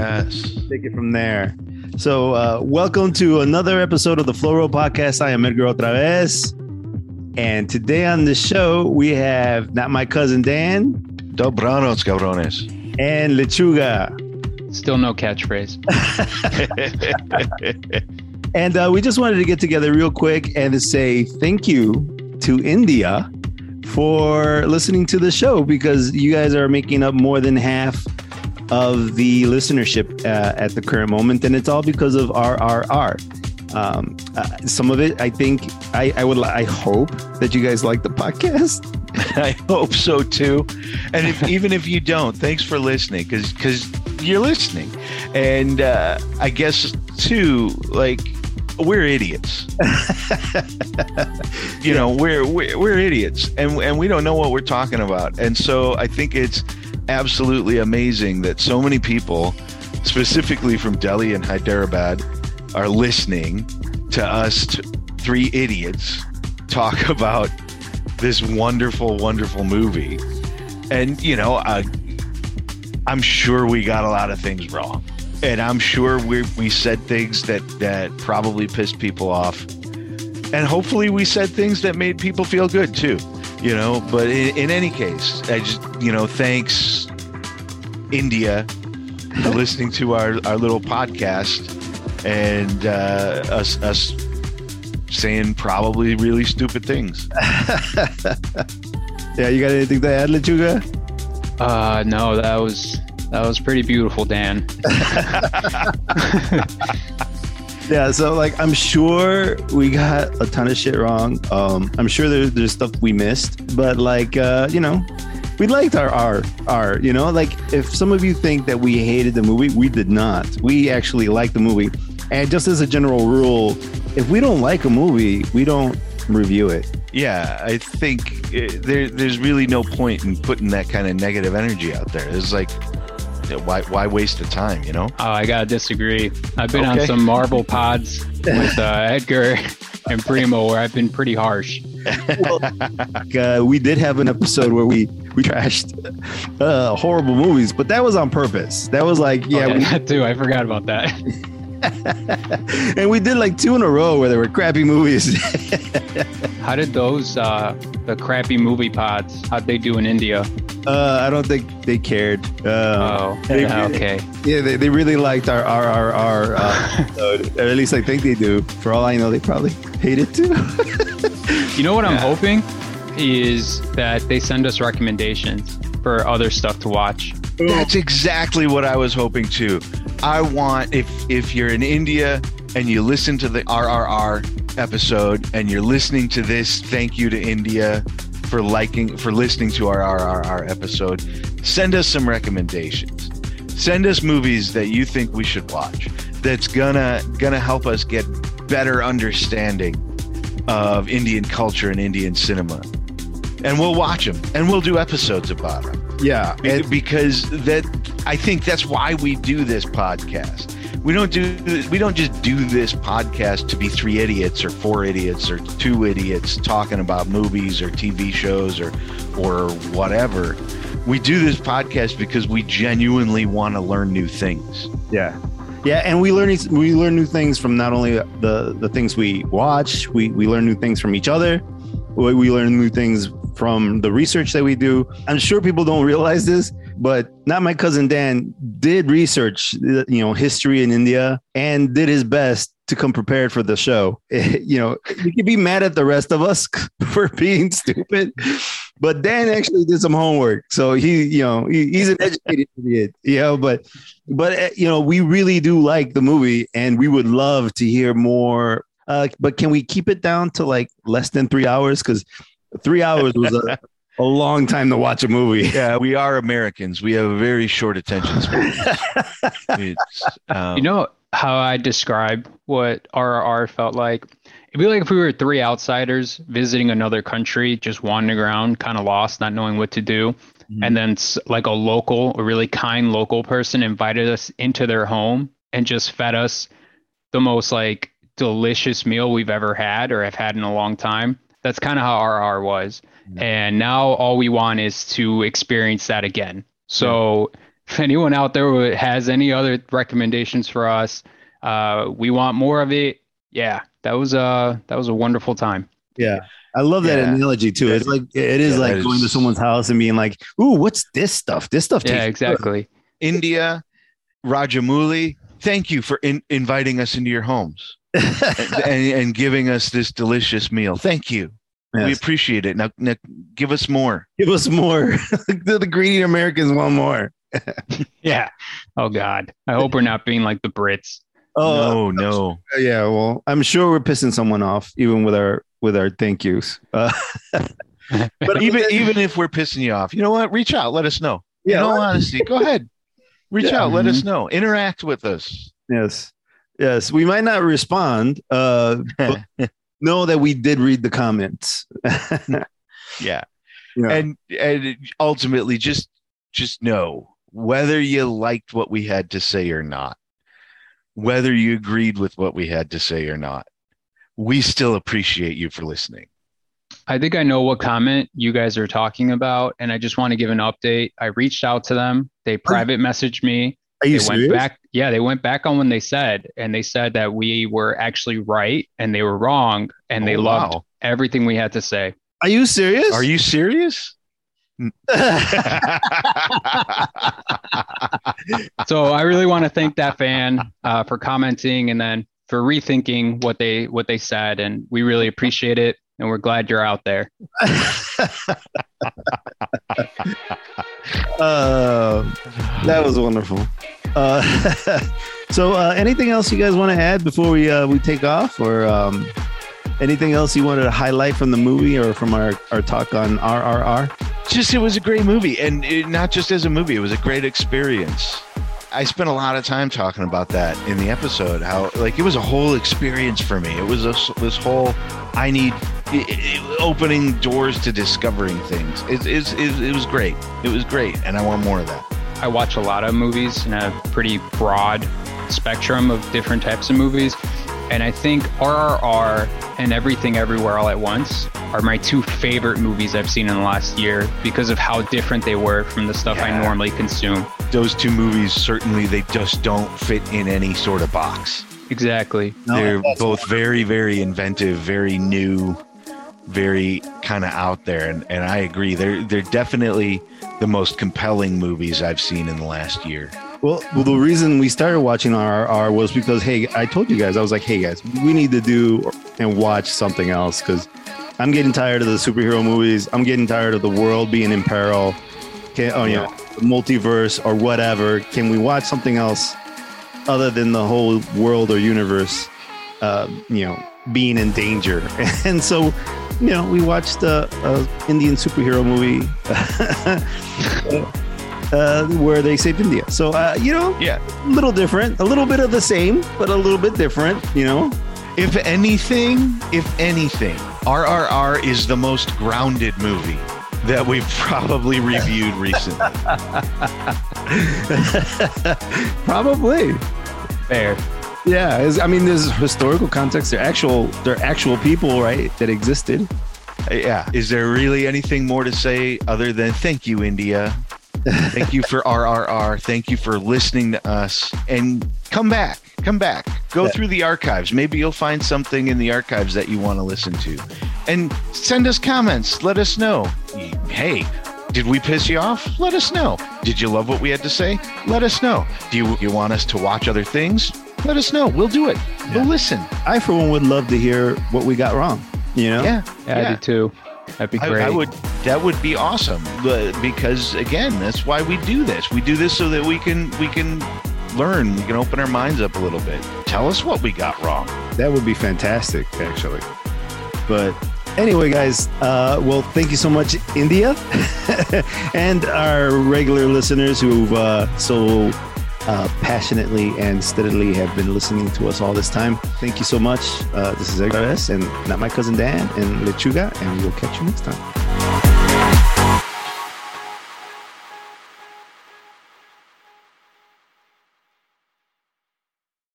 Yes. Take it from there. So, uh, welcome to another episode of the Flow Roll Podcast. I am Edgar otra vez. And today on the show, we have not my cousin Dan Dobranos, cabrones. and Lechuga. Still no catchphrase. And uh, we just wanted to get together real quick and to say thank you to India for listening to the show because you guys are making up more than half of the listenership uh, at the current moment. And it's all because of RRR. Um, uh, some of it, I think, I, I would, I hope that you guys like the podcast. I hope so too. And if, even if you don't, thanks for listening because because you're listening. And uh, I guess too, like we're idiots. you know, we're, we're we're idiots, and and we don't know what we're talking about. And so I think it's absolutely amazing that so many people, specifically from Delhi and Hyderabad, are listening to us t- three idiots talk about this wonderful, wonderful movie. And you know, uh, I'm sure we got a lot of things wrong, and I'm sure we we said things that that probably pissed people off, and hopefully we said things that made people feel good too. You know, but in, in any case, I just you know, thanks India for listening to our our little podcast and uh, us us saying probably really stupid things. yeah, you got anything to add, Lechuga? Uh, no, that was that was pretty beautiful, Dan. Yeah, so like I'm sure we got a ton of shit wrong. Um, I'm sure there, there's stuff we missed, but like uh, you know, we liked our our you know like if some of you think that we hated the movie, we did not. We actually liked the movie, and just as a general rule, if we don't like a movie, we don't review it. Yeah, I think uh, there there's really no point in putting that kind of negative energy out there. It's like why why waste the time, you know? Oh, I gotta disagree. I've been Okay. on some Marvel pods with uh, Edgar and Primo where I've been pretty harsh. Like, uh, we did have an episode where we we trashed uh, horrible movies, but that was on purpose. That was like yeah, Yeah, we, that too. I forgot about that. and we did like two in a row where there were crappy movies. How did those uh, the crappy movie pods? How'd they do in India? Uh, I don't think they cared. Uh, Oh, they- yeah, okay. yeah, they, they really liked our our our, our uh, episode. or at least I think they do. For all I know, they probably hate it too. You know what I'm hoping is that they send us recommendations for other stuff to watch. That's exactly what I was hoping to. I want if if you're in India and you listen to the RRR episode and you're listening to this, thank you to India for liking for listening to our RRR episode. Send us some recommendations. Send us movies that you think we should watch. That's gonna gonna help us get better understanding of Indian culture and Indian cinema. And we'll watch them and we'll do episodes about them. yeah, Be- because that I think that's why we do this podcast. We don't do we don't just do this podcast to be three idiots or four idiots or two idiots talking about movies or TV shows or or whatever. We do this podcast because we genuinely want to learn new things. yeah, yeah, and we learn we learn new things from not only the the things we watch. We we learn new things from each other. We, we learn new things from the research that we do. I'm sure people don't realize this, but not my cousin Dan did research, you know, history in India and did his best to come prepared for the show. you know, you could be mad at the rest of us for being stupid, but Dan actually did some homework. So he, you know, he, he's an educated idiot, you know, but, but, uh, you know, we really do like the movie and we would love to hear more. Uh, but can we keep it down to like less than three hours? Because three hours was a, a long time to watch a movie. Yeah, we are Americans. We have a very short attention span. Um, You know how I describe what RRR felt like? It'd be like if we were three outsiders visiting another country, just wandering around, kind of lost, not knowing what to do. And then like a local, a really kind local person invited us into their home and just fed us the most like delicious meal we've ever had or have had in a long time. That's kind of how RR was. And now all we want is to experience that again. So if anyone out there has any other recommendations for us, uh, we want more of it. Yeah, that was a that was a wonderful time. Yeah. I love that Yeah. analogy too. It's like it is Yeah, like going to someone's house and being like, "Ooh, what's this stuff? This stuff tastes Yeah, good." exactly. India, Rajamouli, thank you for in, inviting us into your homes and, and giving us this delicious meal. Thank you. We appreciate it. Now, now give us more. Give us more. the, the greedy Americans want more. Yeah. Oh God. I hope we're not being like the Brits. Oh no, no. yeah. Well, I'm sure we're pissing someone off even with our with our thank yous. Uh, But even even if we're pissing you off, you know what? Reach out. Let us know. yeah. in all honesty, go ahead. Reach Yeah. out. Let us know. Interact with us. Yes. Yes. We might not respond. Uh, but know that we did read the comments. yeah. Yeah. And and ultimately just just know whether you liked what we had to say or not, whether you agreed with what we had to say or not. We still appreciate you for listening. I think I know what comment you guys are talking about, and I just want to give an update. I reached out to them. They private messaged me. Are you they serious? went back. Yeah, they went back on when they said, and they said that we were actually right and they were wrong, and they Oh, loved wow. everything we had to say. Are you serious? Are you serious? So I really want to thank that fan uh, for commenting and then for rethinking what they what they said, and we really appreciate it, and we're glad you're out there. uh, that was wonderful. Uh, so, uh, anything else you guys want to add before we uh, we take off, or um, anything else you wanted to highlight from the movie or from our, our talk on RRR? just it was a great movie and it, not just as a movie it was a great experience i spent a lot of time talking about that in the episode how like it was a whole experience for me it was a, this whole i need i i opening doors to discovering things it, it, it, it was great it was great and i want more of that I watch a lot of movies and a pretty broad spectrum of different types of movies. And I think RRR and Everything Everywhere All at Once are my two favorite movies I've seen in the last year because of how different they were from the stuff I normally consume. Those two movies certainly they just don't fit in any sort of box Exactly. No, they're that's both very very inventive very new very kind of out there and, and i agree they're they're definitely the most compelling movies i've seen in the last year Well, well, the reason we started watching RRR was because, hey, I told you guys, I was like, hey, guys, we need to do and watch something else because I'm getting tired of the superhero movies. I'm getting tired of the world being in peril. Can, oh, you know, multiverse or whatever. Can we watch something else other than the whole world or universe, uh, you know, being in danger? And so, you know, we watched a, a Indian superhero movie. Uh, where they saved India. So, uh, you know, yeah a little different, a little bit of the same, but a little bit different, you know? if anything if anything rrr is the most grounded movie that we've probably reviewed recently Probably. Fair. Yeah. it's- I mean, there's historical context. They're actual, they're actual people, right, that existed. Uh, yeah is there really anything more to say other than thank you india thank you for rrr thank you for listening to us. And come back come back. Go Yeah. through the archives. Maybe you'll find something in the archives that you want to listen to. And send us comments. Let us know. Hey did we piss you off? Let us know. Did you love what we had to say? Let us know. Do you, you want us to watch other things? Let us know. We'll do it. We'll listen. I, for one, would love to hear what we got wrong, you know? yeah. Yeah, I Yeah. do too. That'd be I, great. I would that would be awesome because again that's why we do this we do this so that we can we can learn we can open our minds up a little bit tell us what we got wrong That would be fantastic, actually. But anyway, guys, uh, well, thank you so much, India, and our regular listeners who've uh, so uh, passionately and steadily have been listening to us all this time. Thank you so much. Uh, this is Edgar S. and not my cousin Dan and Lechuga, and we'll catch you next time.